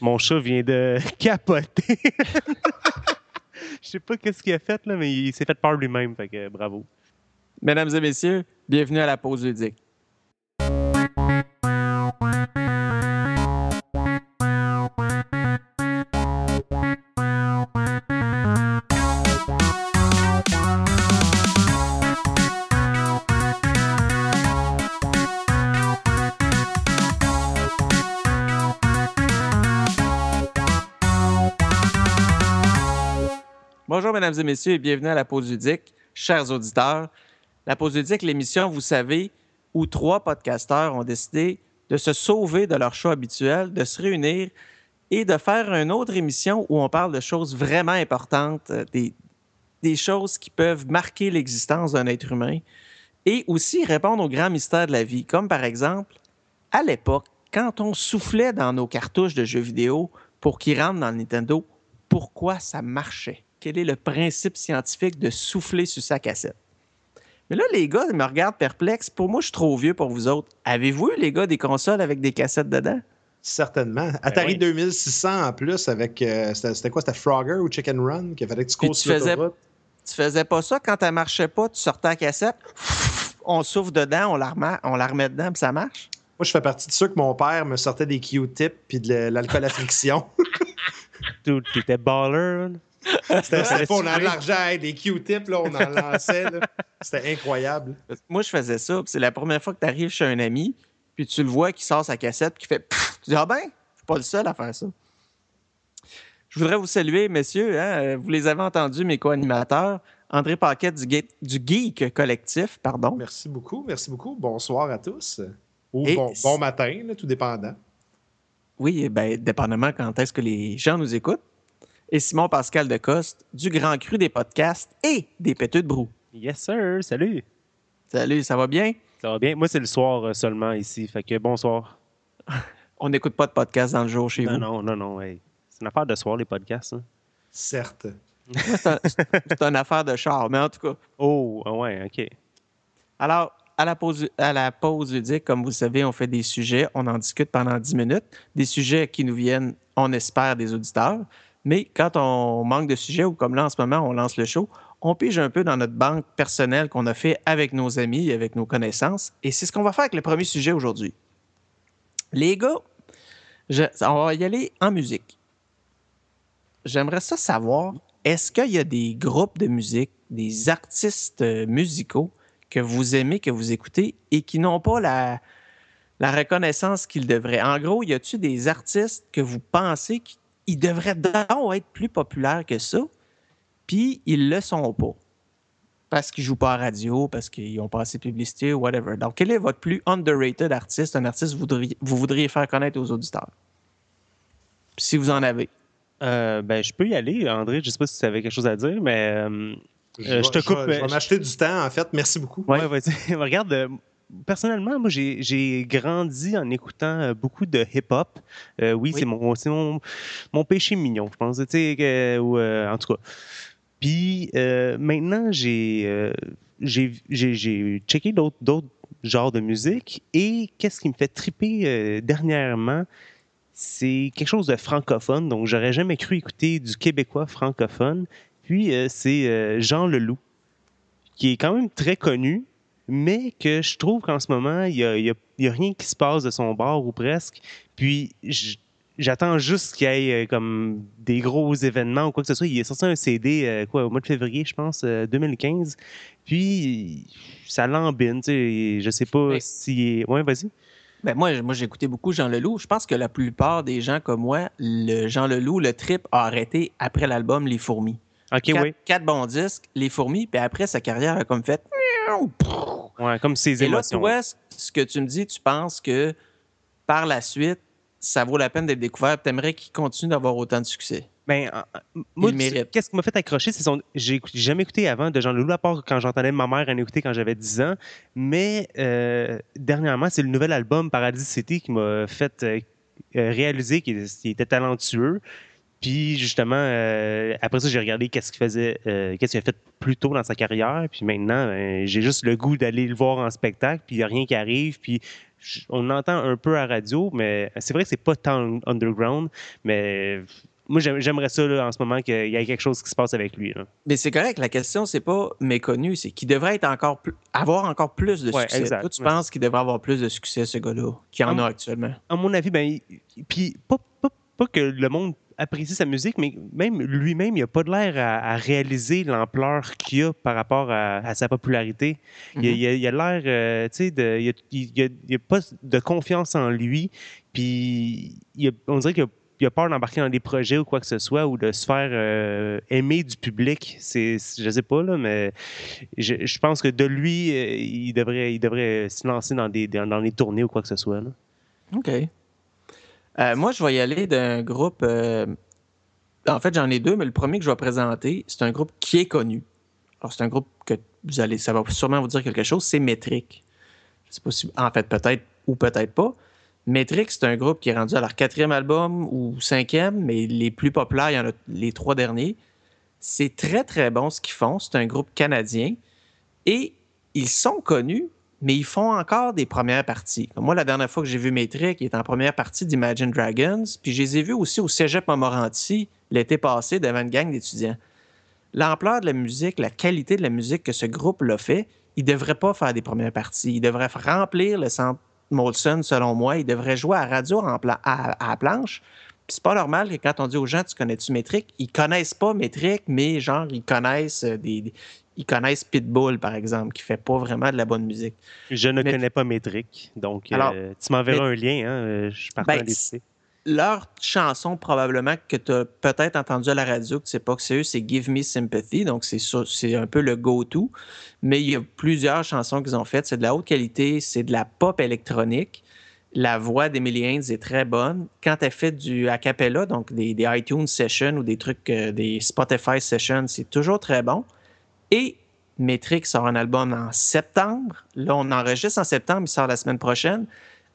Mon chat vient de capoter. Je sais pas qu'est-ce qu'il a fait, là, mais il s'est fait par lui-même. Fait que bravo. Mesdames et messieurs, bienvenue à la pause ludique. Et messieurs, et bienvenue à la pause ludique. Chers auditeurs, la pause ludique, l'émission, vous savez, où trois podcasteurs ont décidé de se sauver de leur show habituel, de se réunir et de faire une autre émission où on parle de choses vraiment importantes, euh, des, des choses qui peuvent marquer l'existence d'un être humain et aussi répondre aux grands mystères de la vie, comme par exemple, à l'époque, quand on soufflait dans nos cartouches de jeux vidéo pour qu'ils rentrent dans Nintendo, pourquoi ça marchait? Quel est le principe scientifique de souffler sur sa cassette? Mais là, les gars ils me regardent perplexes. Pour moi, je suis trop vieux pour vous autres. Avez-vous eu, les gars, des consoles avec des cassettes dedans? Certainement. Atari oui. 2600 en plus avec. euh, c'était quoi? C'était Frogger ou Chicken Run qu'il fallait que tu cours tu sur faisais-? Tu faisais pas ça quand elle marchait pas, tu sortais la cassette, on souffle dedans, on la remet, on la remet dedans, puis ça marche? Moi, je fais partie de ceux que mon père me sortait des Q-tips puis de l'alcool à friction. Dude, t'étais baller. C'était on en tué. l'argent, des Q-tips, là, on en lançait. C'était incroyable. Moi, je faisais ça, c'est la première fois que tu arrives chez un ami, puis tu le vois qui sort sa cassette, puis qui fait Pfff Tu dis Ah ben, je suis pas le seul à faire ça. Je voudrais vous saluer, messieurs. hein, euh, Vous les avez entendus, mes co-animateurs. André Paquet du, Ge- du Geek Collectif, pardon. Merci beaucoup. Merci beaucoup. Bonsoir à tous. Ou Et- bon, bon matin, là, tout dépendant. Oui, ben, dépendamment quand est-ce que les gens nous écoutent. Et Simon Pascal Decoste, du Grand Cru des podcasts et des péteux de brou. Yes, sir. Salut. Salut, ça va bien? Ça va bien? Moi, c'est le soir euh, seulement ici. Fait que bonsoir. On n'écoute pas de podcast dans le jour chez Non, vous. non, non, non. hey. C'est une affaire de soir, les podcasts. hein. Certes. C'est un- c'est une affaire de char, mais en tout cas. Oh, ah ouais, OK. Alors, à la, pause, à la pause ludique, comme vous le savez, on fait des sujets, on en discute pendant 10 minutes. Des sujets qui nous viennent, on espère, des auditeurs. Mais quand on manque de sujets, ou comme là en ce moment, on lance le show, on pige un peu dans notre banque personnelle qu'on a fait avec nos amis, avec nos connaissances. Et c'est ce qu'on va faire avec le premier sujet aujourd'hui. Les gars, on va y aller en musique. J'aimerais ça savoir, est-ce qu'il y a des groupes de musique, des artistes euh, musicaux que vous aimez, que vous écoutez et qui n'ont pas la, la reconnaissance qu'ils devraient? En gros, y a-t-il des artistes que vous pensez qu'ils devraient donc être plus populaires que ça, puis ils le sont pas? Parce qu'ils jouent pas à radio, parce qu'ils ont pas assez de publicité ou whatever. Donc, quel est votre plus underrated artiste, un artiste que vous voudriez, vous voudriez faire connaître aux auditeurs? Si vous en avez. Euh, ben, je peux y aller, André. Je sais pas si tu avais quelque chose à dire, mais. euh, Je, te coupe, Je vais, je vais euh, m'acheter du temps, en fait. Merci beaucoup. Ouais, vas-y. Regarde, euh, personnellement, moi, j'ai j'ai grandi en écoutant euh, beaucoup de hip-hop. Euh, oui, Oui. c'est mon, c'est mon, mon péché mignon, je pense. Tu sais, que- ou, euh, en tout cas. Puis maintenant, j'ai j'ai checké d'autres d'autres genres de musique et qu'est-ce qui me fait triper dernièrement, c'est quelque chose de francophone. Donc, j'aurais jamais cru écouter du québécois francophone. Puis, c'est Jean Leloup qui est quand même très connu, mais que je trouve qu'en ce moment, il n'y a, y a- il y a rien qui se passe de son bord ou presque. Puis j'attends juste qu'il y ait euh, comme des gros événements ou quoi que ce soit. Il est sorti un CD euh, quoi, au mois de février, je pense, euh, 2015. Puis ça l'embine, tu sais. Je sais pas Mais- si. Ouais, vas-y. Ben moi, moi j'ai écouté beaucoup Jean Leloup. Je pense que la plupart des gens comme moi, le Jean Leloup, le trip a arrêté après l'album Les Fourmis. Ok, quatre, oui. quatre bons disques, Les Fourmis, puis après sa carrière a comme fait. Ouais, comme ses Et là, émotions. toi, ce- que tu me dis, tu penses que par la suite, ça vaut la peine d'être découvert. Tu aimerais qu'il continue d'avoir autant de succès? Ben, moi, qu'est-ce qui m'a fait accrocher, c'est son. J'ai jamais écouté avant de Jean Leloup, à part quand j'entendais ma mère en écouter quand j'avais 10 ans. Mais euh, dernièrement, c'est le nouvel album Paradis City qui m'a fait euh, euh, réaliser qu'il était talentueux. Puis justement, euh, après ça, j'ai regardé qu'est-ce qu'il faisait, euh, qu'est-ce qu'il a fait plus tôt dans sa carrière. Puis maintenant, ben, j'ai juste le goût d'aller le voir en spectacle. Puis il n'y a rien qui arrive. Puis on entend un peu à radio, mais c'est vrai que c'est pas tant underground. Mais moi, j'aime- j'aimerais ça là, en ce moment qu'il y ait quelque chose qui se passe avec lui. là. Mais c'est correct, la question, c'est pas méconnu, c'est qu'il devrait être encore plus, avoir encore plus de Ouais, succès. exact. Toi, tu Ouais. penses qu'il devrait avoir plus de succès, ce gars-là, qu'il en a actuellement? À mon avis, ben, puis pas, pas, pas que le monde apprécie sa musique, mais même lui-même, il n'a pas de l'air à, à réaliser l'ampleur qu'il a par rapport à, à sa popularité. Il a- Mhm. il a, l'air, euh, tu sais, il a, il a- pas de confiance en lui, puis il a- on dirait qu'il a, il a peur d'embarquer dans des projets ou quoi que ce soit, ou de se faire euh, aimer du public. C'est, je sais pas, là, mais je, je pense que de lui, euh, il devrait, il devrait se lancer dans des, dans, dans les tournées ou quoi que ce soit. là. OK. Euh, moi, je vais y aller d'un groupe. euh, En fait, j'en ai deux, mais le premier que je vais présenter, c'est un groupe qui est connu. Alors, c'est un groupe que vous allez, ça va sûrement vous dire quelque chose, c'est Metric. Je sais pas si. En fait, peut-être ou peut-être pas. Metric, c'est un groupe qui est rendu à leur quatrième album ou cinquième, mais les plus populaires, il y en a les trois derniers. C'est très, très bon ce qu'ils font. C'est un groupe canadien. Et ils sont connus, mais ils font encore des premières parties. Moi, la dernière fois que j'ai vu Metric, il est en première partie d'Imagine Dragons. Puis je les ai vus aussi au Cégep Montmorency l'été passé devant une gang d'étudiants. L'ampleur de la musique, la qualité de la musique que ce groupe l'a fait, il ne devrait pas faire des premières parties. Il devrait remplir le centre Molson, selon moi. Il devrait jouer à radio à, à la planche. Puis c'est pas normal que quand on dit aux gens, tu connais-tu Métrique, ils connaissent pas Métrique, mais genre, ils connaissent euh, des- ils connaissent Pitbull, par exemple, qui fait pas vraiment de la bonne musique. Je ne Mais- connais pas Métrique, donc Alors, euh, tu m'enverras un lien. Hein, euh, je partais Ben. Leur chanson, probablement, que tu as peut-être entendu à la radio, que tu sais pas que c'est eux, c'est Give Me Sympathy. Donc, c'est un peu le go-to. Mais il y a plusieurs chansons qu'ils ont faites. C'est de la haute qualité, c'est de la pop électronique. La voix d'Emily Haynes est très bonne. Quand elle fait du a cappella, donc des, des iTunes sessions ou des trucs, euh, des Spotify sessions, c'est toujours très bon. Et Metric sort un album en septembre. Là, on enregistre en septembre, il sort la semaine prochaine.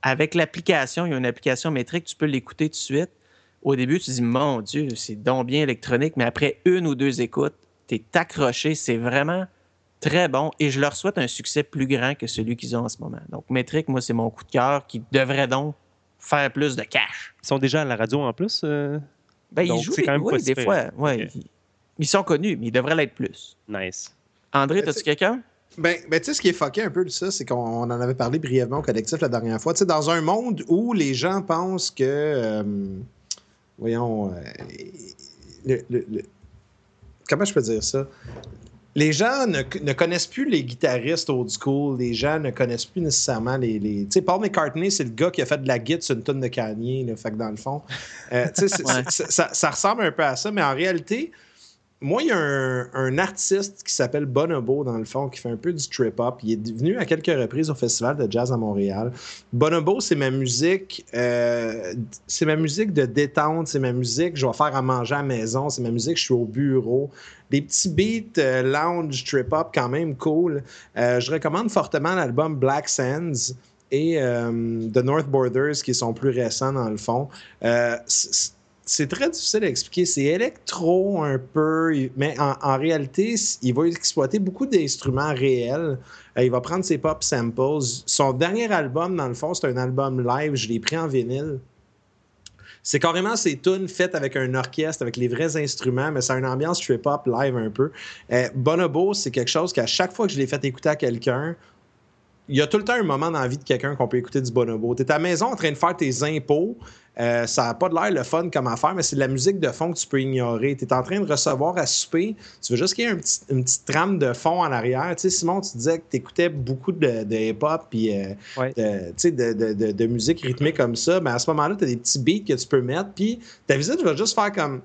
Avec l'application, il y a une application métrique, tu peux l'écouter tout de suite. Au début, tu te dis, mon Dieu, c'est donc bien électronique, mais après une ou deux écoutes, tu es accroché. C'est vraiment très bon et je leur souhaite un succès plus grand que celui qu'ils ont en ce moment. Donc, Métrique, moi, c'est mon coup de cœur qui devrait donc faire plus de cash. Ils sont déjà à la radio en plus. euh? Ben, Donc, ils jouent quand même oui, des fois. ouais. Ils, sont connus, mais ils devraient l'être plus. Nice. André, Ben, as-tu c'est- quelqu'un? Ben, ben tu sais, ce qui est fucké un peu de ça, c'est qu'on on en avait parlé brièvement au collectif la dernière fois. Tu sais, dans un monde où les gens pensent que. euh, voyons. euh, le- le- le- comment je peux dire ça? Les gens ne, ne connaissent plus les guitaristes old school. Les gens ne connaissent plus nécessairement les. les- Tu sais, Paul McCartney, c'est le gars qui a fait de la guitare sur une tonne de Kanye. Là, fait que dans le fond, euh, tu sais, c'est- Ouais. ça, ça ressemble un peu à ça, mais en réalité, moi, il y a un, artiste qui s'appelle Bonobo, dans le fond, qui fait un peu du trip-hop. Il est venu à quelques reprises au Festival de jazz à Montréal. Bonobo, c'est ma musique, euh, c'est ma musique de détente, c'est ma musique, je vais faire à manger à la maison, c'est ma musique, je suis au bureau. Des petits beats euh, lounge, trip-hop, quand même cool. Euh, je recommande fortement l'album Black Sands et The North Borders, qui sont plus récents dans le fond. C'est très difficile à expliquer. C'est électro un peu, mais en, réalité, il va exploiter beaucoup d'instruments réels. Euh, il va prendre ses pop samples. Son dernier album, dans le fond, c'est un album live. Je l'ai pris en vinyle. C'est carrément ces tunes faites avec un orchestre, avec les vrais instruments, mais c'est une ambiance trip-hop live un peu. Euh, Bonobo, c'est quelque chose qu'à chaque fois que je l'ai fait écouter à quelqu'un, il y a tout le temps un moment dans la vie de quelqu'un qu'on peut écouter du Bonobo. Tu es à la maison en train de faire tes impôts. Euh, ça n'a pas de l'air le fun comme affaire, mais c'est de la musique de fond que tu peux ignorer. Tu es en train de recevoir à souper. Tu veux juste qu'il y ait un petit- une petite trame de fond en arrière. Tu sais, Simon, tu disais que tu écoutais beaucoup de, de hip-hop puis euh, Ouais. de musique rythmée comme ça. Mais à ce moment-là, tu as des petits beats que tu peux mettre. Puis ta visite va juste faire comme.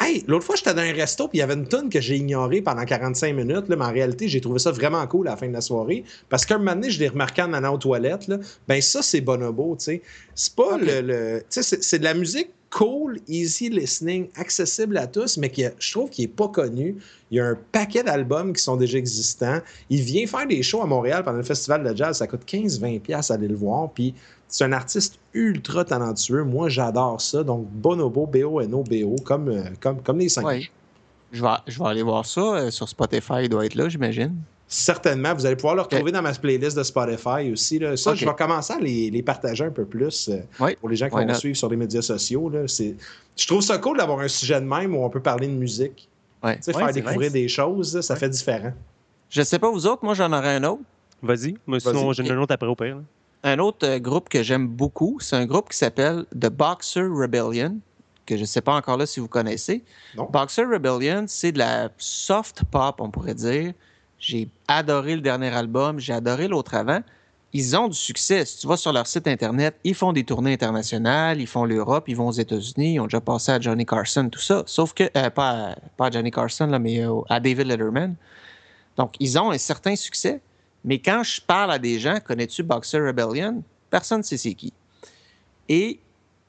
Hey, l'autre fois, j'étais dans un resto, puis il y avait une tonne que j'ai ignorée pendant 45 minutes, là, mais en réalité, j'ai trouvé ça vraiment cool à la fin de la soirée. Parce qu'un moment donné, je l'ai remarqué en allant aux toilettes. Là, ben, ça, c'est bonobo, tu sais. C'est pas le. le- tu sais, c'est- c'est de la musique cool, easy listening, accessible à tous, mais qui, je trouve qu'il n'est pas connu. Il y a un paquet d'albums qui sont déjà existants. Il vient faire des shows à Montréal pendant le festival de jazz. Ça coûte 15-20$ aller le voir. Puis c'est un artiste ultra talentueux. Moi, j'adore ça. Donc, Bonobo, B-O-N-O-B-O, comme, euh, comme, comme les cinq. Oui. Je vais, je vais aller voir ça. Euh, sur Spotify, il doit être là, j'imagine. Certainement. Vous allez pouvoir le retrouver dans ma playlist de Spotify aussi. Là. Ça, je vais commencer à les, les, partager un peu plus euh, pour les gens qui vont me suivre sur les médias sociaux. Là. Je trouve ça cool d'avoir un sujet de même où on peut parler de musique. Ouais. faire découvrir des choses, ça fait différent. Je sais pas vous autres, moi j'en aurais un autre. Vas-y. Moi, sinon, j'en ai un autre après au pire. Un autre euh, groupe que j'aime beaucoup, c'est un groupe qui s'appelle The Boxer Rebellion, que je ne sais pas encore là si vous connaissez. Non. Boxer Rebellion, c'est de la soft pop, on pourrait dire. J'ai adoré le dernier album, j'ai adoré l'autre avant. Ils ont du succès. Si tu vas sur leur site Internet, ils font des tournées internationales, ils font l'Europe, ils vont aux États-Unis, ils ont déjà passé à Johnny Carson, tout ça. Sauf que, euh, pas, pas à Johnny Carson, là, mais à David Letterman. Donc, ils ont un certain succès. Mais quand je parle à des gens, connais-tu Boxer Rebellion? Personne ne sait c'est qui. Et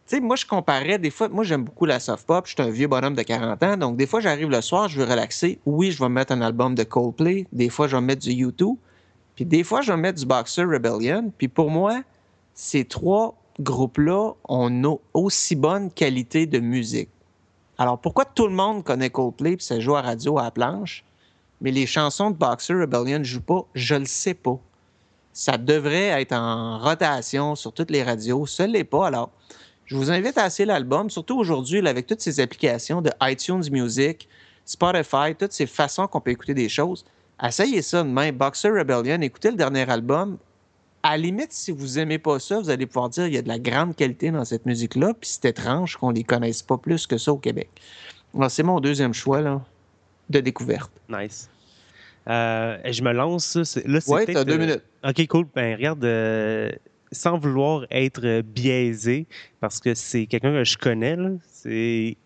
tu sais, moi, je comparais des fois, moi, j'aime beaucoup la soft pop. Je suis un vieux bonhomme de 40 ans. Donc, des fois, j'arrive le soir, je veux relaxer. Oui, je vais mettre un album de Coldplay. Des fois, je vais mettre du U2. Puis, des fois, je vais mettre du Boxer Rebellion. Puis, pour moi, ces trois groupes-là ont aussi bonne qualité de musique. Alors, pourquoi tout le monde connaît Coldplay puis ça joue à radio à la planche, mais les chansons de Boxer Rebellion ne jouent pas? Je le sais pas. Ça devrait être en rotation sur toutes les radios. Ne l'est pas. Alors, je vous invite à essayer l'album, surtout aujourd'hui avec toutes ces applications de iTunes Music, Spotify, toutes ces façons qu'on peut écouter des choses. Essayez ça demain. Boxer Rebellion, écoutez le dernier album. À la limite, si vous n'aimez pas ça, vous allez pouvoir dire qu'il y a de la grande qualité dans cette musique-là, puis c'est étrange qu'on ne les connaisse pas plus que ça au Québec. C'est mon deuxième choix là, de découverte. Nice. Euh, je me lance. Là, ouais, t'as deux minutes. OK, cool. Ben, regarde, euh, sans vouloir être biaisé, parce que c'est quelqu'un que je connais, c'est,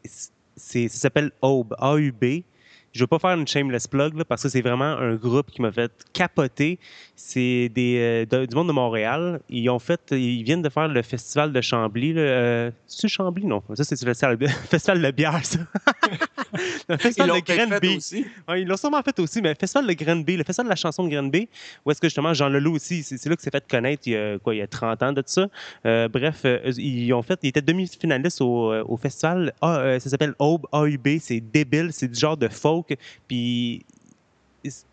ça s'appelle Aube, A-U-B. Je ne veux pas faire une shameless plug là, parce que c'est vraiment un groupe qui m'a fait capoter. C'est des, euh, du monde de Montréal. Ils ont fait, ils viennent de faire le festival de Chambly. Euh, c'est Chambly, non? Ça, c'est le festival de bière, ça. le festival ils de Granby. aussi. Ouais, ils l'ont sûrement fait aussi, mais le festival de Granby, le festival de la chanson de Granby, où est-ce que justement Jean Leloup aussi, c'est là que s'est fait connaître il y a, quoi, il y a 30 ans de ça. Euh, bref, euh, ils ont fait, ils étaient demi-finalistes au, au, festival. Ah, ça s'appelle Aube AUB, c'est débile, c'est du genre de folk. Puis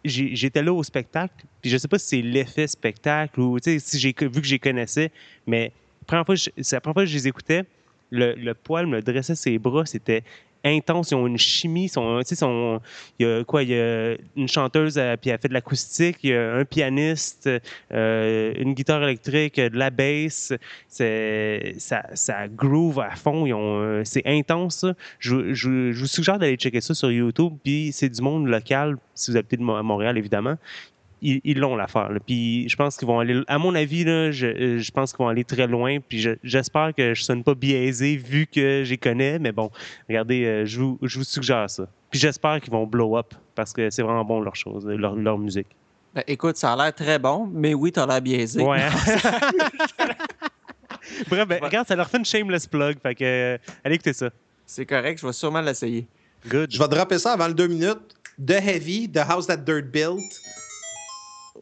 j'étais là au spectacle, puis je sais pas si c'est l'effet spectacle ou si j'ai vu que j'ai connaissais, mais première la première fois que je les écoutais, le, le poil me dressait ses bras, c'était intense, ils ont une chimie, sont, sont, il y a quoi, il y a une chanteuse, euh, puis elle fait de l'acoustique, il y a un pianiste, euh, une guitare électrique, de la bass, c'est, ça, groove à fond, euh, c'est intense. Je, vous suggère d'aller checker ça sur YouTube, puis c'est du monde local, si vous habitez de Montréal, évidemment ils l'ont l'affaire. Puis je pense qu'ils vont aller, à mon avis, là, je, euh, je pense qu'ils vont aller très loin. Puis j'espère que je ne sonne pas biaisé vu que j'y connais. Mais bon, regardez, euh, je, vous, je vous suggère ça. Puis j'espère qu'ils vont blow up parce que c'est vraiment bon leur chose, leur, leur musique. Ben, écoute, ça a l'air très bon, mais oui, tu as l'air biaisé. Ouais. Bref, ben, regarde, ça leur fait une shameless plug. Fait que, euh, allez écouter ça. C'est correct, je vais sûrement l'essayer. Good. Je vais dropper ça avant le deux minutes. The Heavy, The House That Dirt Built.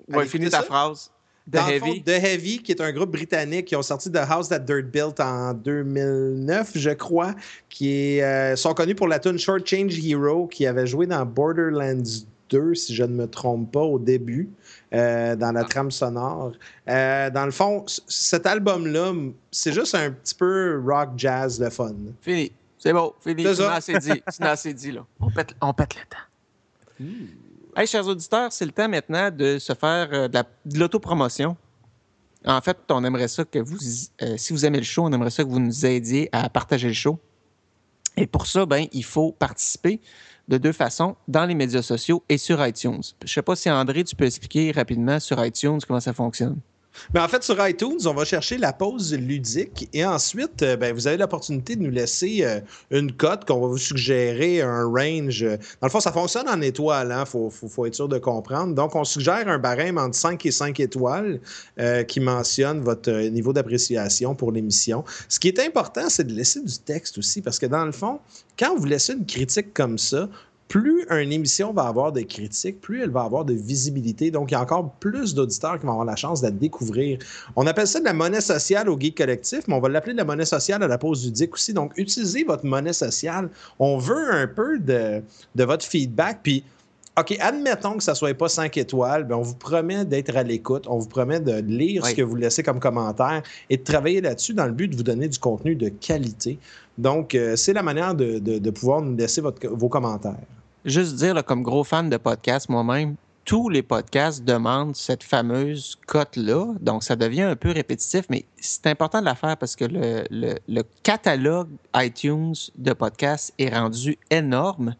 Ouais, finis ta phrase. The Heavy. The Heavy, qui est un groupe britannique qui ont sorti The House That Dirt Built en 2009, je crois, qui est, euh, sont connus pour la tune Short Change Hero, qui avait joué dans Borderlands 2, si je ne me trompe pas, au début, euh, dans la ah. trame sonore. Euh, dans le fond, cet album-là, c'est juste un petit peu rock jazz de fun. Fini. C'est bon, fini. C'est assez dit. C'est assez dit, là. On pète, on pète le temps. Hmm. Chers auditeurs, c'est le temps maintenant de se faire euh, de l'autopromotion. En fait, on aimerait ça que vous, euh, si vous aimez le show, on aimerait ça que vous nous aidiez à partager le show. Et pour ça, ben, il faut participer de deux façons, dans les médias sociaux et sur iTunes. Je ne sais pas si André, tu peux expliquer rapidement sur iTunes comment ça fonctionne. Mais en fait, sur iTunes, on va chercher la pause ludique et ensuite, euh, ben, vous avez l'opportunité de nous laisser euh, une cote qu'on va vous suggérer, un range. Dans le fond, ça fonctionne en étoiles, il hein, faut, faut, être sûr de comprendre. Donc, on suggère un barème entre 5 et 5 étoiles euh, qui mentionne votre niveau d'appréciation pour l'émission. Ce qui est important, c'est de laisser du texte aussi parce que dans le fond, quand vous laissez une critique comme ça, plus une émission va avoir de critiques, plus elle va avoir de visibilité. Donc, il y a encore plus d'auditeurs qui vont avoir la chance de la découvrir. On appelle ça de la monnaie sociale au Geek Collectif, mais on va l'appeler de la monnaie sociale à la pause du DIC aussi. Donc, utilisez votre monnaie sociale. On veut un peu de, de votre feedback. Puis, OK, admettons que ça ne soit pas 5 étoiles, bien, on vous promet d'être à l'écoute, on vous promet de lire ce que vous laissez comme commentaire et de travailler là-dessus dans le but de vous donner du contenu de qualité. Donc, euh, c'est la manière de, de, de, pouvoir nous laisser votre, vos commentaires juste dire, comme gros fan de podcasts moi-même, tous les podcasts demandent cette fameuse cote-là. Donc, ça devient un peu répétitif, mais c'est important de la faire parce que le, le, catalogue iTunes de podcasts est rendu énorme.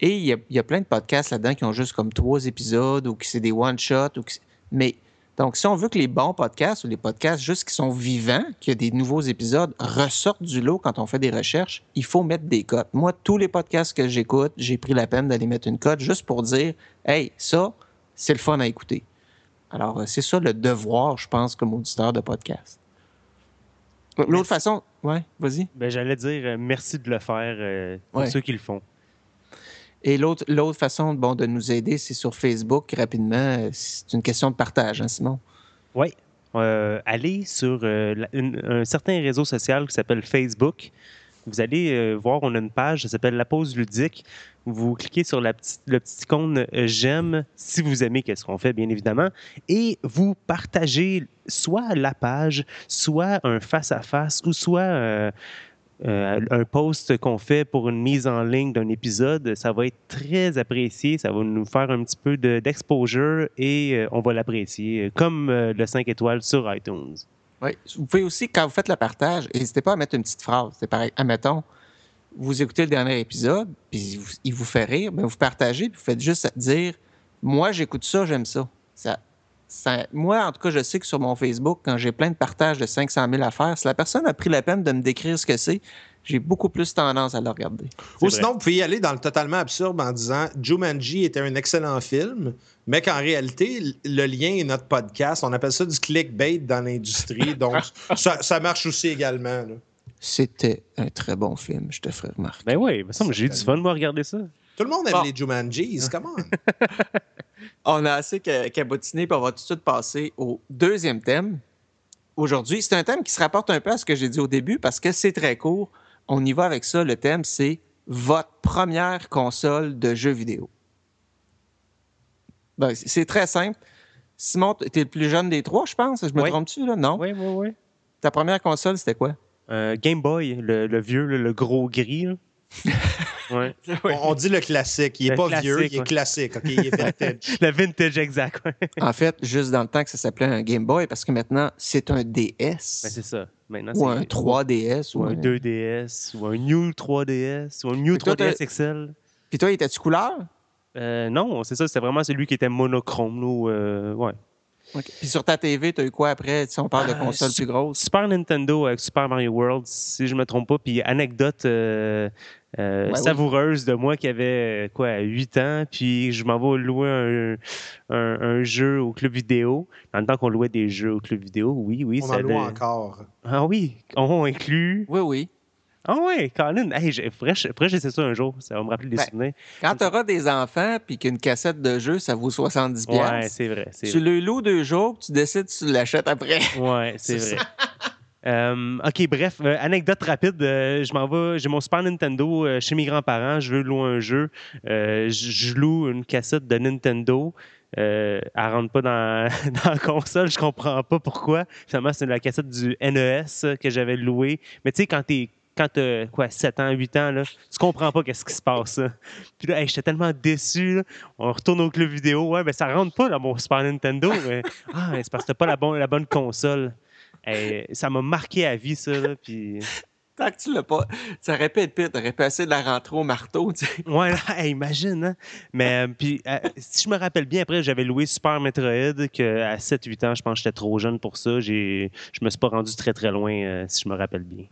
Et il y, a, il y a plein de podcasts là-dedans qui ont juste comme trois épisodes ou qui c'est des one-shots. Mais donc, si on veut que les bons podcasts ou les podcasts juste qui sont vivants, qu'il y a des nouveaux épisodes, ressortent du lot quand on fait des recherches, il faut mettre des cotes. Moi, tous les podcasts que j'écoute, j'ai pris la peine d'aller mettre une cote juste pour dire Hey, ça, c'est le fun à écouter. Alors, euh, c'est ça le devoir, je pense, comme auditeur de podcast. L'autre façon, ouais, vas-y. Ben, J'allais dire euh, merci de le faire euh, pour ouais. ceux qui le font. Et l'autre, l'autre façon bon, de nous aider, c'est sur Facebook, rapidement. C'est une question de partage, hein, Simon? Oui. Euh, allez sur euh, un certain réseau social qui s'appelle Facebook. Vous allez euh, voir, on a une page, ça s'appelle La Pause Ludique. Vous cliquez sur le petit icône J'aime, si vous aimez qu'est-ce qu'on fait, bien évidemment, et vous partagez soit la page, soit un face-à-face, -face, ou soit euh, un post qu'on fait pour une mise en ligne d'un épisode, ça va être très apprécié. Ça va nous faire un petit peu d'exposure et euh, on va l'apprécier, comme euh, le 5 étoiles sur iTunes. Oui. Vous pouvez aussi, quand vous faites le partage, n'hésitez pas à mettre une petite phrase. C'est pareil. Admettons, vous écoutez le dernier épisode, puis il vous fait rire, mais vous partagez, puis vous faites juste dire Moi, j'écoute ça, j'aime ça. Ça, moi, en tout cas, je sais que sur mon Facebook, quand j'ai plein de partages de 500 000 affaires, si la personne a pris la peine de me décrire ce que c'est, j'ai beaucoup plus tendance à le regarder. Ou sinon, vous pouvez y aller dans le totalement absurde en disant Jumanji était un excellent film, mais qu'en réalité, le lien est notre podcast. On appelle ça du clickbait dans l'industrie. Donc, ça, ça, marche aussi également. C'était un très bon film, je te ferai remarquer. Ben oui, j'ai eu du fun, moi, regarder ça. Tout le monde aime bon. les Jumanjis, comment? on a assez cabotiné, puis on va tout de suite passer au deuxième thème. Aujourd'hui, c'est un thème qui se rapporte un peu à ce que j'ai dit au début parce que c'est très court. On y va avec ça. Le thème, c'est votre première console de jeux vidéo. Ben, c'est très simple. Simon, tu es le plus jeune des trois, je pense. Je me oui. trompe-tu, là? Non? Oui, oui, oui. Ta première console, c'était quoi? Euh, Game Boy, le, le vieux, le, le, gros gris. Ouais. On, dit le classique. Il n'est pas vieux, il est ouais. classique. Okay? Il est vintage. le vintage, exact. Ouais. En fait, juste dans le temps que ça s'appelait un Game Boy, parce que maintenant, c'est un DS. Ben, c'est ça. Maintenant, ou un 3DS. Ou un 2DS. Ou un New 3DS. Ou un New 3DS XL. Puis toi, il était-tu couleur? Euh, non, c'est ça. C'était vraiment celui qui était monochrome. Là, euh, ouais. Okay. Puis sur ta TV, tu as eu quoi après si on parle de console euh, plus grosse? Super Nintendo avec Super Mario World, si je ne me trompe pas. Puis anecdote euh, euh, ouais, savoureuse oui. de moi qui avait quoi 8 ans, puis je m'en vais louer un, un, un, jeu au club vidéo. En même temps qu'on louait des jeux au club vidéo, oui, oui. On ça en loue encore. Ah oui, on inclut. Oui, oui. Ah ouais, Colin, hey, que j'essaie ça un jour, ça va me rappeler des ben, souvenirs. Quand tu auras des enfants puis qu'une cassette de jeu, ça vaut 70 Ouais, c'est vrai. Tu vrai. le loues deux jours, tu décides si tu l'achètes après. Ouais, c'est vrai. Euh, ok, bref, euh, anecdote rapide. Euh, je m'en vais, j'ai mon Super Nintendo chez mes grands-parents. Je veux louer un jeu. Je loue une cassette de Nintendo. Euh, elle rentre pas dans, dans la console. Je comprends pas pourquoi. Finalement, c'est la cassette du NES que j'avais louée. Mais tu sais, quand t'es quand tu as quoi, 7 ans, 8 ans, là, tu comprends pas qu'est-ce qui se passe. Là. Puis là, hey, j'étais tellement déçu. Là. On retourne au club vidéo. Ouais, ben ça rentre pas dans mon Super Nintendo. Mais, ah, c'est parce que t'as pas la, bon, la bonne console. Hey, ça m'a marqué à vie, ça. Là, puis... Tant que tu l'as pas, ça aurait pu être pire. T'aurais passé de la rentrée au marteau, tu sais. Ouais, là, hey, imagine, hein? Mais, euh, puis, euh, si je me rappelle bien, après, j'avais loué Super Metroid, que à 7-8 ans, je pense que j'étais trop jeune pour ça. J'ai, je me suis pas rendu très, très loin, euh, si je me rappelle bien.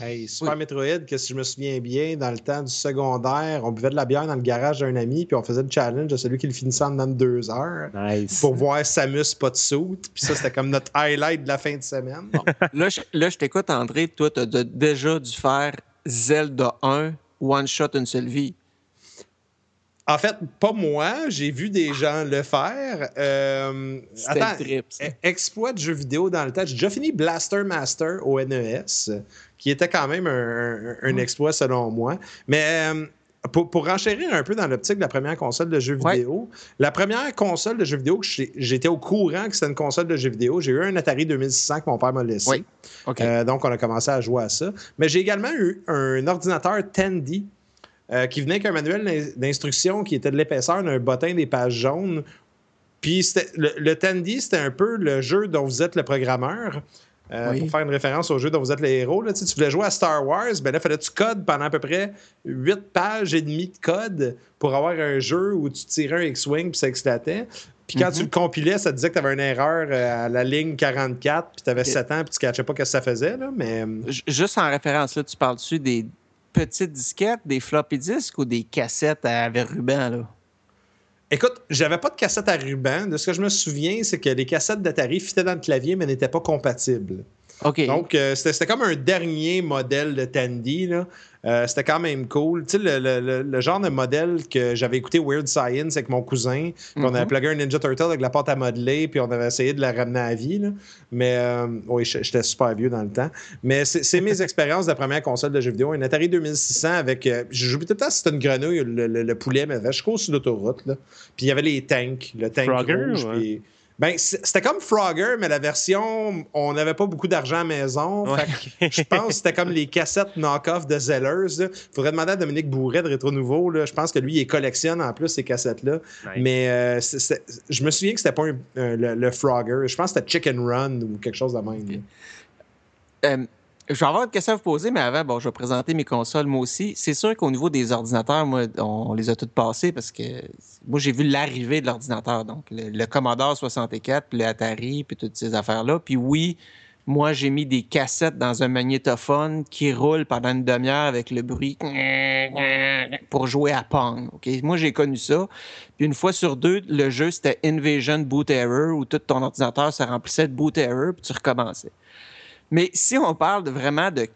Hey, Super Metroid, que si je me souviens bien, dans le temps du secondaire, on buvait de la bière dans le garage d'un ami, puis on faisait le challenge de celui qui le finissait en dedans de deux heures Nice. pour voir Samus pas de soute. Puis ça, c'était comme notre highlight de la fin de semaine. Là, je, là, je t'écoute, André. Toi, tu as déjà dû faire Zelda 1, one shot, une seule vie. En fait, pas moi. J'ai vu des gens le faire. Euh, C'était attends, le trip, e- exploit de jeux vidéo dans le temps. J'ai déjà fini Blaster Master au NES, qui était quand même un, exploit selon moi. Mais euh, pour, pour renchérir un peu dans l'optique de la première console de jeux Ouais. vidéo, la première console de jeux vidéo que j'étais au courant que c'était une console de jeux vidéo, j'ai eu un Atari 2600 que mon père m'a laissé. Oui. OK. Euh, donc, on a commencé à jouer à ça. Mais j'ai également eu un ordinateur Tandy euh, qui venait avec un manuel d'in- d'instruction qui était de l'épaisseur d'un bottin des pages jaunes. Puis le, le Tandy, c'était un peu le jeu dont vous êtes le programmeur. Euh, Oui. Pour faire une référence au jeu dont vous êtes les héros, là, tu voulais jouer à Star Wars, ben là, il fallait que tu codes pendant à peu près 8 pages et demie de code pour avoir un jeu où tu tirais un X-Wing puis ça éclatait? Puis quand Mhm. tu le compilais, ça te disait que tu avais une erreur euh, à la ligne 44, puis tu avais Ok. 7 ans, puis tu ne catchais pas ce que ça faisait. Là, mais Juste en référence, là, tu parles-tu des petites disquettes, des floppy disks ou des cassettes avec ruban, là? Écoute, j'avais pas de cassette à ruban. De ce que je me souviens, c'est que les cassettes d'Atari fitaient dans le clavier, mais n'étaient pas compatibles. OK. Donc, euh, c'était c'était comme un dernier modèle de Tandy. là. Euh, c'était quand même cool. Tu sais, le, le- le- le genre de modèle que j'avais écouté Weird Science avec mon cousin, puis on avait Mhm. plugué un Ninja Turtle avec la pâte à modeler, puis on avait essayé de la ramener à la vie. là. Mais euh, oui, j'étais super vieux dans le temps. Mais c'est c'est mes expériences de première console de jeux vidéo. Un Atari 2600 avec. Euh, J'oublie tout le temps si c'était une grenouille, le, le- le poulet, mais je cours sur l'autoroute. là. Puis il y avait les tanks, le tank Frogger, rouge. ouais. puis- Ben, c'était comme Frogger, mais la version, on n'avait pas beaucoup d'argent à maison. Ouais. Fait que je pense que c'était comme les cassettes knock-off de Zellers. là. Faudrait demander à Dominique Bourret de Rétro Nouveau. Là. Je pense que lui, il collectionne en plus ces cassettes-là. Nice. Mais euh, c'est- c'est- je me souviens que c'était pas un- le, le Frogger. Je pense que c'était Chicken Run ou quelque chose de même. Euh, je vais avoir une question à vous poser, mais avant, bon, je vais présenter mes consoles moi aussi. C'est sûr qu'au niveau des ordinateurs, moi, on les a toutes passés parce que moi, j'ai vu l'arrivée de l'ordinateur. Donc, le, le Commodore 64, puis le Atari, puis toutes ces affaires-là. Puis oui, moi, j'ai mis des cassettes dans un magnétophone qui roule pendant une demi-heure avec le bruit pour jouer à Pong. Moi, j'ai connu ça. Puis une fois sur deux, le jeu, c'était Invasion Boot Error, où tout ton ordinateur se remplissait de boot error, puis tu recommençais. Mais si on parle de, vraiment de,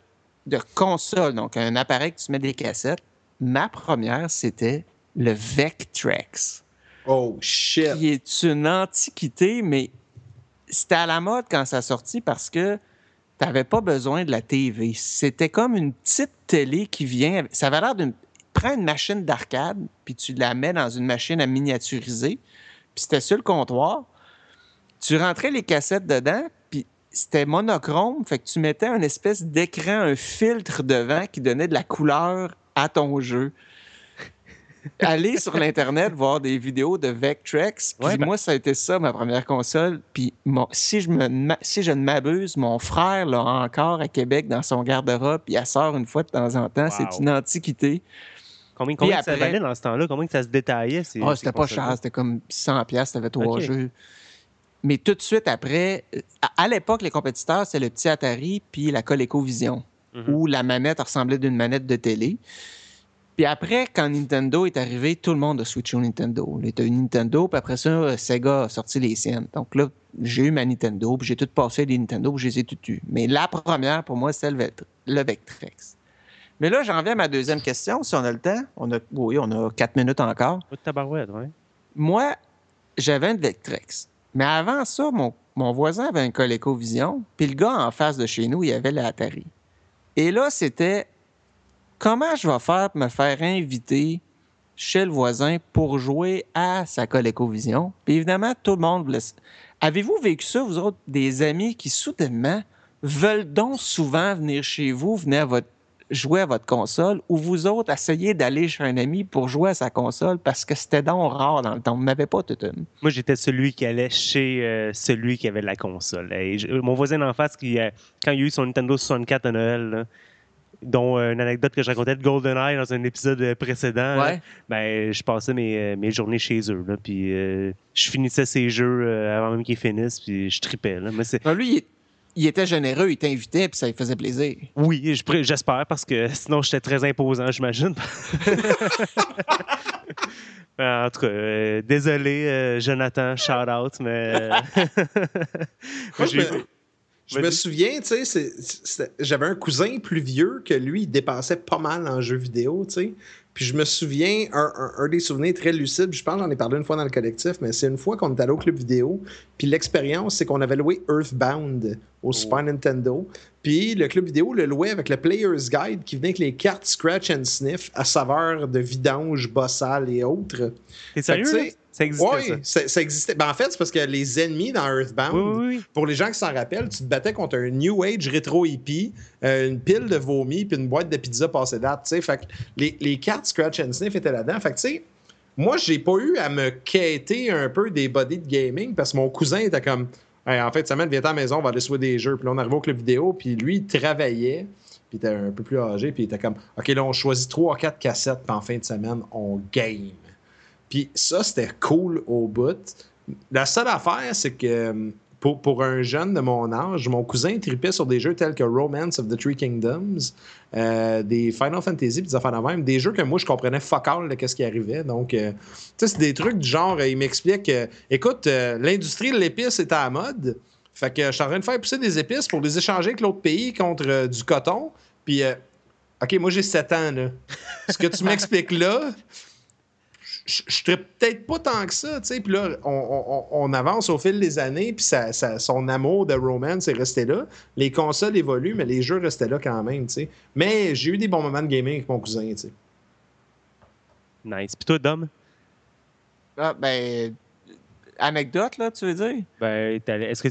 de console, donc un appareil que tu mets des cassettes, ma première, c'était le Vectrex, Oh shit! qui est une antiquité, mais c'était à la mode quand ça sortit parce que tu n'avais pas besoin de la TV. C'était comme une petite télé qui vient. Ça avait l'air d'une. Prends une machine d'arcade, puis tu la mets dans une machine à miniaturiser, puis c'était sur le comptoir. Tu rentrais les cassettes dedans, c'était monochrome, fait que tu mettais un espèce d'écran, un filtre devant qui donnait de la couleur à ton jeu. Aller sur l'Internet voir des vidéos de Vectrex. Puis Ouais, ben- moi, ça a été ça, ma première console. Puis si, je me, si je ne m'abuse, mon frère l'a encore à Québec dans son garde-robe. Puis elle sort une fois de temps en temps. Wow. C'est une antiquité. Combien, combien Puis ça après- valait dans ce temps-là? Combien que ça se détaillait? ces- Ah, c'était pas cher, c'était comme 100 pièces, t'avais trois jeux. Mais tout de suite après, euh, à, à l'époque, les compétiteurs, c'était le petit Atari puis la ColecoVision, Mhm. où la manette ressemblait d'une manette de télé. Puis après, quand Nintendo est arrivé, tout le monde a switché au Nintendo. Là, t'as eu Nintendo, puis après ça, euh, Sega a sorti les siennes. Donc là, j'ai eu ma Nintendo, puis j'ai tout passé des Nintendo, puis je les ai toutes eues. Mais la première, pour moi, c'était le, Vect- le Vectrex. Mais là, j'en viens à ma deuxième question, si on a le temps. On a, oui, on a quatre minutes encore. De tabarouette, ouais. Moi, j'avais un Vectrex. Mais avant ça, mon, voisin avait un ColecoVision, puis le gars en face de chez nous, il avait l'Atari. Et là, c'était comment je vais faire pour me faire inviter chez le voisin pour jouer à sa ColecoVision? Puis évidemment, tout le monde. Avez-vous vécu ça, vous autres, des amis qui soudainement veulent donc souvent venir chez vous, venir à votre jouer à votre console ou vous autres essayez d'aller chez un ami pour jouer à sa console parce que c'était donc rare dans le temps. Vous n'avez pas tout une. Moi, j'étais celui qui allait chez euh, celui qui avait la console. Et je- mon voisin d'en face, qui, euh, quand il a eu son Nintendo 64 à Noël, là, dont euh, une anecdote que je racontais de GoldenEye dans un épisode précédent. là, ben, je passais mes, mes journées chez eux. Là, puis euh, je finissais ces jeux avant même qu'ils finissent, puis je tripais. Là. Mais c'est, Non, lui, il, il était généreux, il t'invitait, puis ça lui faisait plaisir. oui, j'espère, parce que sinon j'étais très imposant, j'imagine. en tout cas, euh, désolé, euh, Jonathan, shout out, mais. euh, Moi, je me, je me souviens, tu sais, j'avais un cousin plus vieux que lui, il dépensait pas mal en jeux vidéo, tu sais. Puis je me souviens, un, un- un des souvenirs très lucides, je pense que j'en ai parlé une fois dans le collectif, mais c'est une fois qu'on est allé au club vidéo, puis l'expérience, c'est qu'on avait loué Earthbound au Super Nintendo, puis le club vidéo le louait avec le Player's Guide qui venait avec les cartes Scratch and Sniff à saveur de vidange, bossal et autres. T'es sérieux? Ça existait, Oui, ça? ça, ça existait. Ben, en fait, c'est parce que les ennemis dans Earthbound, Oui, oui, oui. pour les gens qui s'en rappellent, tu te battais contre un New Age rétro hippie, euh, une pile de vomi puis une boîte de pizza passée date. Fait que les, les cartes Scratch and Sniff étaient là-dedans. Fait que, tu sais, moi, j'ai pas eu à me quêter un peu des bodies de gaming parce que mon cousin était comme Hey, en fait, semaine, viens à la maison, on va aller jouer des jeux. Puis là, on arrivait au club vidéo, puis lui, il travaillait, puis était un peu plus âgé, puis il était comme OK, là, on choisit trois ou quatre cassettes, puis en fin de semaine, on game. Puis ça, c'était cool au bout. La seule affaire, c'est que euh, pour, pour un jeune de mon âge, mon cousin tripait sur des jeux tels que Romance of the Three Kingdoms, euh, des Final Fantasy, puis des affaires de même, des jeux que moi, je comprenais fuck all de ce qui arrivait. Donc, euh, tu sais, c'est des trucs du genre, il m'explique, euh, écoute, l'industrie de l'épice est à la mode, fait que je suis en train de faire pousser des épices pour les échanger avec l'autre pays contre du coton, puis... OK, moi j'ai 7 ans, là. Ce que tu m'expliques là, je je serais peut-être pas tant que ça, tu sais. Puis là, on, on- on avance au fil des années, puis ça, ça- son amour de romance est resté là. Les consoles évoluent, mais les jeux restaient là quand même, tu sais. Mais j'ai eu des bons moments de gaming avec mon cousin, tu sais. Nice. Puis toi, Dom? Ah, ben, anecdote, là, tu veux dire? Ben, est-ce que,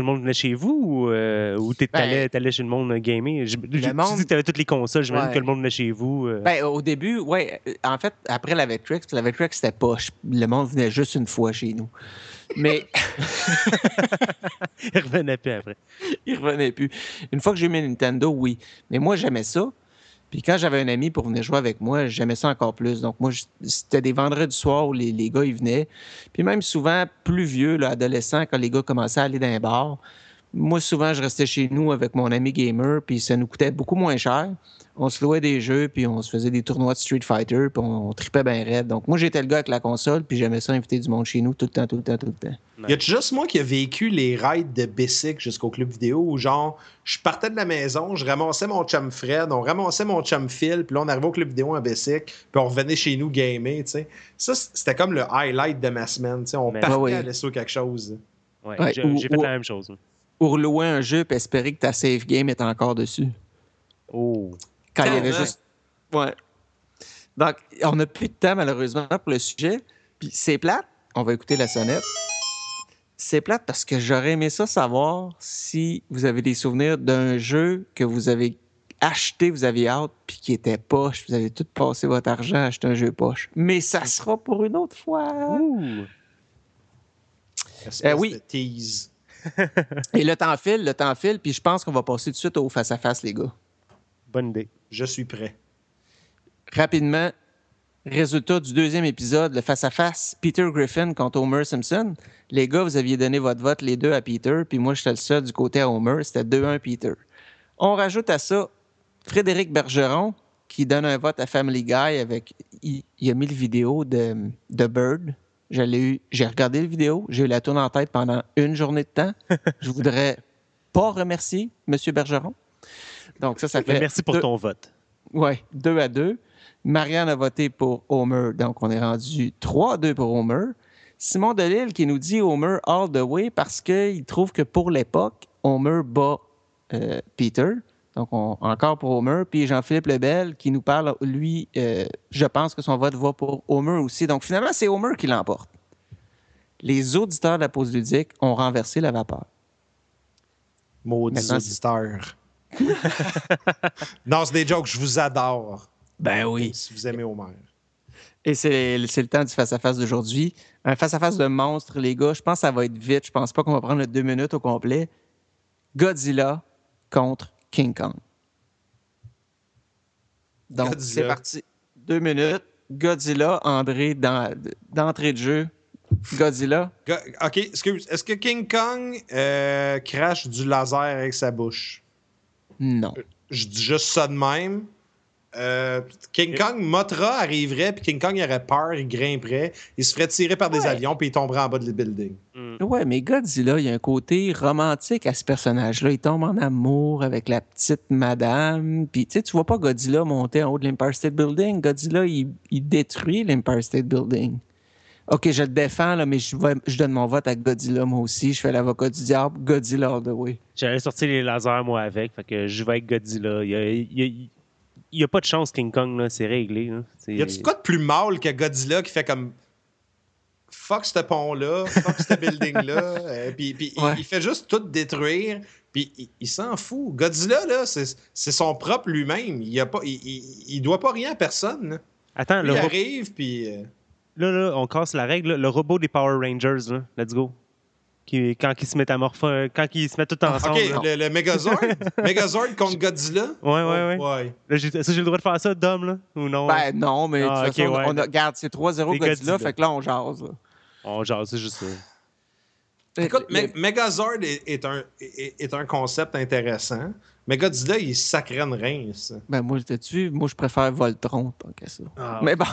le monde venait chez vous ou, euh, ou t'es- Ben, chez le monde gamer? Je, je- tu monde- dis que t'avais toutes les consoles, j'imagine Ouais. que le monde venait chez vous. euh. Ben, au début, ouais. euh, En fait, après la Vectrex, la Vectrex, c'était poche. Le monde venait juste une fois chez nous. Mais Il revenait plus après. il revenait plus. Une fois que j'ai mes Nintendo, oui. Mais moi, j'aimais ça. Puis quand j'avais un ami pour venir jouer avec moi, j'aimais ça encore plus. Donc moi, c'était des vendredis soirs où les, les gars, ils venaient. Puis même souvent, plus vieux, là, quand les gars commençaient à aller dans un bar, moi, souvent, je restais chez nous avec mon ami gamer, puis ça nous coûtait beaucoup moins cher. On se louait des jeux, puis on se faisait des tournois de Street Fighter, puis on, on tripait bien raide. Donc moi, j'étais le gars avec la console, puis j'aimais ça inviter du monde chez nous tout le temps, tout le temps, tout le temps. Y a juste moi qui a vécu les rides de Bessic jusqu'au club vidéo où, genre, je partais de la maison, je ramassais mon chum Fred, on ramassait mon chum Phil, puis là, on arrivait au club vidéo en Bessic, puis on revenait chez nous gamer, tu sais. Ça, c'était comme le highlight de ma semaine, tu sais. On Mais- partait oui. à aller sur quelque chose. Ouais, Ouais, j'ai, fait ou- la même chose. Ou relouer un jeu, puis espérer que ta save game est encore dessus. Oh. Quand il y avait Tabarnak. juste. Ouais. Donc, on n'a plus de temps, malheureusement, pour le sujet. Puis c'est plate. On va écouter la sonnette. C'est plate parce que j'aurais aimé ça savoir si vous avez des souvenirs d'un jeu que vous avez acheté, vous aviez hâte, puis qui était poche. Vous avez tout passé votre argent à acheter un jeu poche. Mais ça sera pour une autre fois. Ouh. Euh, oui. de tease. Et le temps file, le temps file, puis je pense qu'on va passer tout de suite au face-à-face, les gars. Bonne idée. Je suis prêt. rapidement, résultat du deuxième épisode, le face-à-face, Peter Griffin contre Homer Simpson. Les gars, vous aviez donné votre vote les deux à Peter, puis moi, j'étais le seul du côté à Homer. C'était 2-1 Peter. On rajoute à ça Frédéric Bergeron, qui donne un vote à Family Guy avec. Il, il a mis le vidéo de, de Bird. Je l'ai eu- J'ai regardé le vidéo, j'ai eu la tourne en tête pendant une journée de temps. Je voudrais pas remercier M. Bergeron. Donc, ça, ça fait. Merci pour deux- ton vote. oui, 2 à 2. Marianne a voté pour Homer, donc on est rendu 3 à 2 pour Homer. Simon Delille qui nous dit Homer all the way parce qu'il trouve que pour l'époque, Homer bat euh, Peter. Donc on- encore pour Homer. Puis Jean-Philippe Lebel qui nous parle, lui, euh, je pense que son vote va pour Homer aussi. Donc finalement, c'est Homer qui l'emporte. Les auditeurs de la pause ludique ont renversé la vapeur. Maudits auditeurs. non, c'est des jokes, je vous adore. Ben oui. Si vous aimez Homer. Et c'est le temps du face-à-face d'aujourd'hui. Un face-à-face de monstre, les gars. Je pense que ça va être vite. Je pense pas qu'on va prendre le deux minutes au complet. Godzilla contre King Kong. Donc, Godzilla. c'est parti. Deux minutes. Godzilla, André, dans- d'entrée de jeu. Godzilla. Go- OK, excuse. Est-ce que King Kong euh, crache du laser avec sa bouche? Non. Je dis juste ça de même. Euh, King Kong, Motra arriverait, puis King Kong il aurait peur, il grimperait, il se ferait tirer par des Ouais. avions, puis il tomberait en bas de building. Mm. Ouais, mais Godzilla, il y a un côté romantique à ce personnage-là. Il tombe en amour avec la petite madame. Puis, tu sais, tu vois pas Godzilla monter en haut de l'Empire State Building. Godzilla, il, il détruit l'Empire State Building. OK, je le défends, là, mais je, vais- je donne mon vote à Godzilla, moi aussi. Je fais l'avocat du diable. Godzilla all the way. J'allais sortir les lasers, moi, avec. Fait que je vais avec Godzilla. Il y a, il y a- il y a pas de chance, King Kong, là. C'est réglé. Là. Y a-tu quoi de plus mâle que Godzilla qui fait comme fuck ce pont-là, fuck ce building-là, euh, puis, puis il- Ouais. il, fait juste tout détruire, puis il, il s'en fout. Godzilla, là, c'est c'est son propre lui-même. Il, a pas, il, il, il doit pas rien à personne. là. Attends, Lui, le il ro- arrive, puis. euh, là, là, on casse la règle. Le robot des Power Rangers, là. Let's go. Qui, quand ils se métamorphent, quand ils se mettent tout ensemble. ok, le, le Megazord, Megazord contre Godzilla? Ouais, ouais, ouais. ouais. Là, j'ai, le droit de faire ça, Dom, là? Ou non? Ben non, mais Ah, de toute ok, façon, ouais. on a, regarde, c'est 3-0 C'est Godzilla, Godzilla. fait que là, on jase. là. On genre, c'est juste ça. Écoute, Megazord est, est un, est, est un concept intéressant, mais Godzilla, il est sacré de rein, ça. Ben moi, dessus, moi, je préfère Voltron tant que ça. Ah. Mais bon,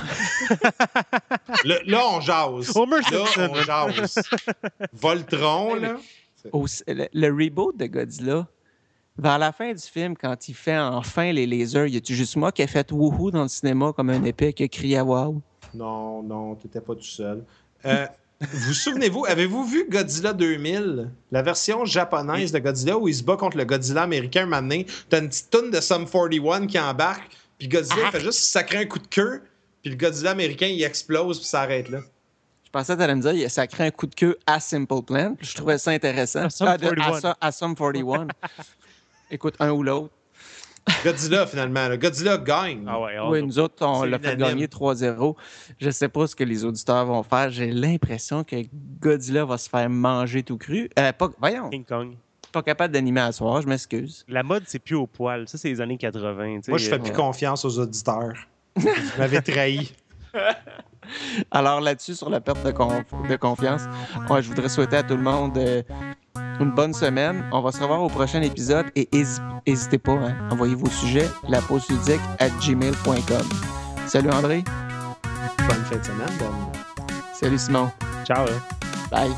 Là, là, on jase. Homer Là, Simpson. on jase. Voltron, là. au- le, le reboot de Godzilla, vers la fin du film, quand il fait enfin les lasers, y a-tu juste moi qui ai fait wouhou dans le cinéma comme un épée qui a crié wow? Non, non, t'étais pas tout seul. Euh, vous souvenez-vous, avez-vous vu Godzilla 2000, la version japonaise de Godzilla où il se bat contre le Godzilla américain maintenant? T'as une petite tonne de Sum 41 qui embarque, puis Godzilla fait juste sacrer un coup de queue, puis le Godzilla américain il explose puis s'arrête là. Je pensais que tu allais me dire, il a sacré un coup de queue à Simple Plan. puis Je trouvais ça intéressant. À Sum Ah, de- 41. à Su- à Sum 41. Écoute, un ou l'autre. Godzilla finalement, là. Godzilla gagne. Ah ouais, on- Oui, nous autres, on l'a fait gagner 3-0. Je ne sais pas ce que les auditeurs vont faire. J'ai l'impression que Godzilla va se faire manger tout cru. Euh, pas, voyons, King Kong. pas capable d'animer à soir, je m'excuse. La mode, c'est plus au poil. Ça, c'est les années 80. tu sais. Moi, je fais plus ouais. confiance aux auditeurs. Vous m'avez trahi. Alors là-dessus, sur la perte de, conf- de confiance, ouais, je voudrais souhaiter à tout le monde euh, une bonne semaine. On va se revoir au prochain épisode et n'hésitez pas, hein, envoyez vos sujets, la pause ludique à gmail.com. Salut André, Bonne fin de semaine, salut Simon, Ciao. hein. bye.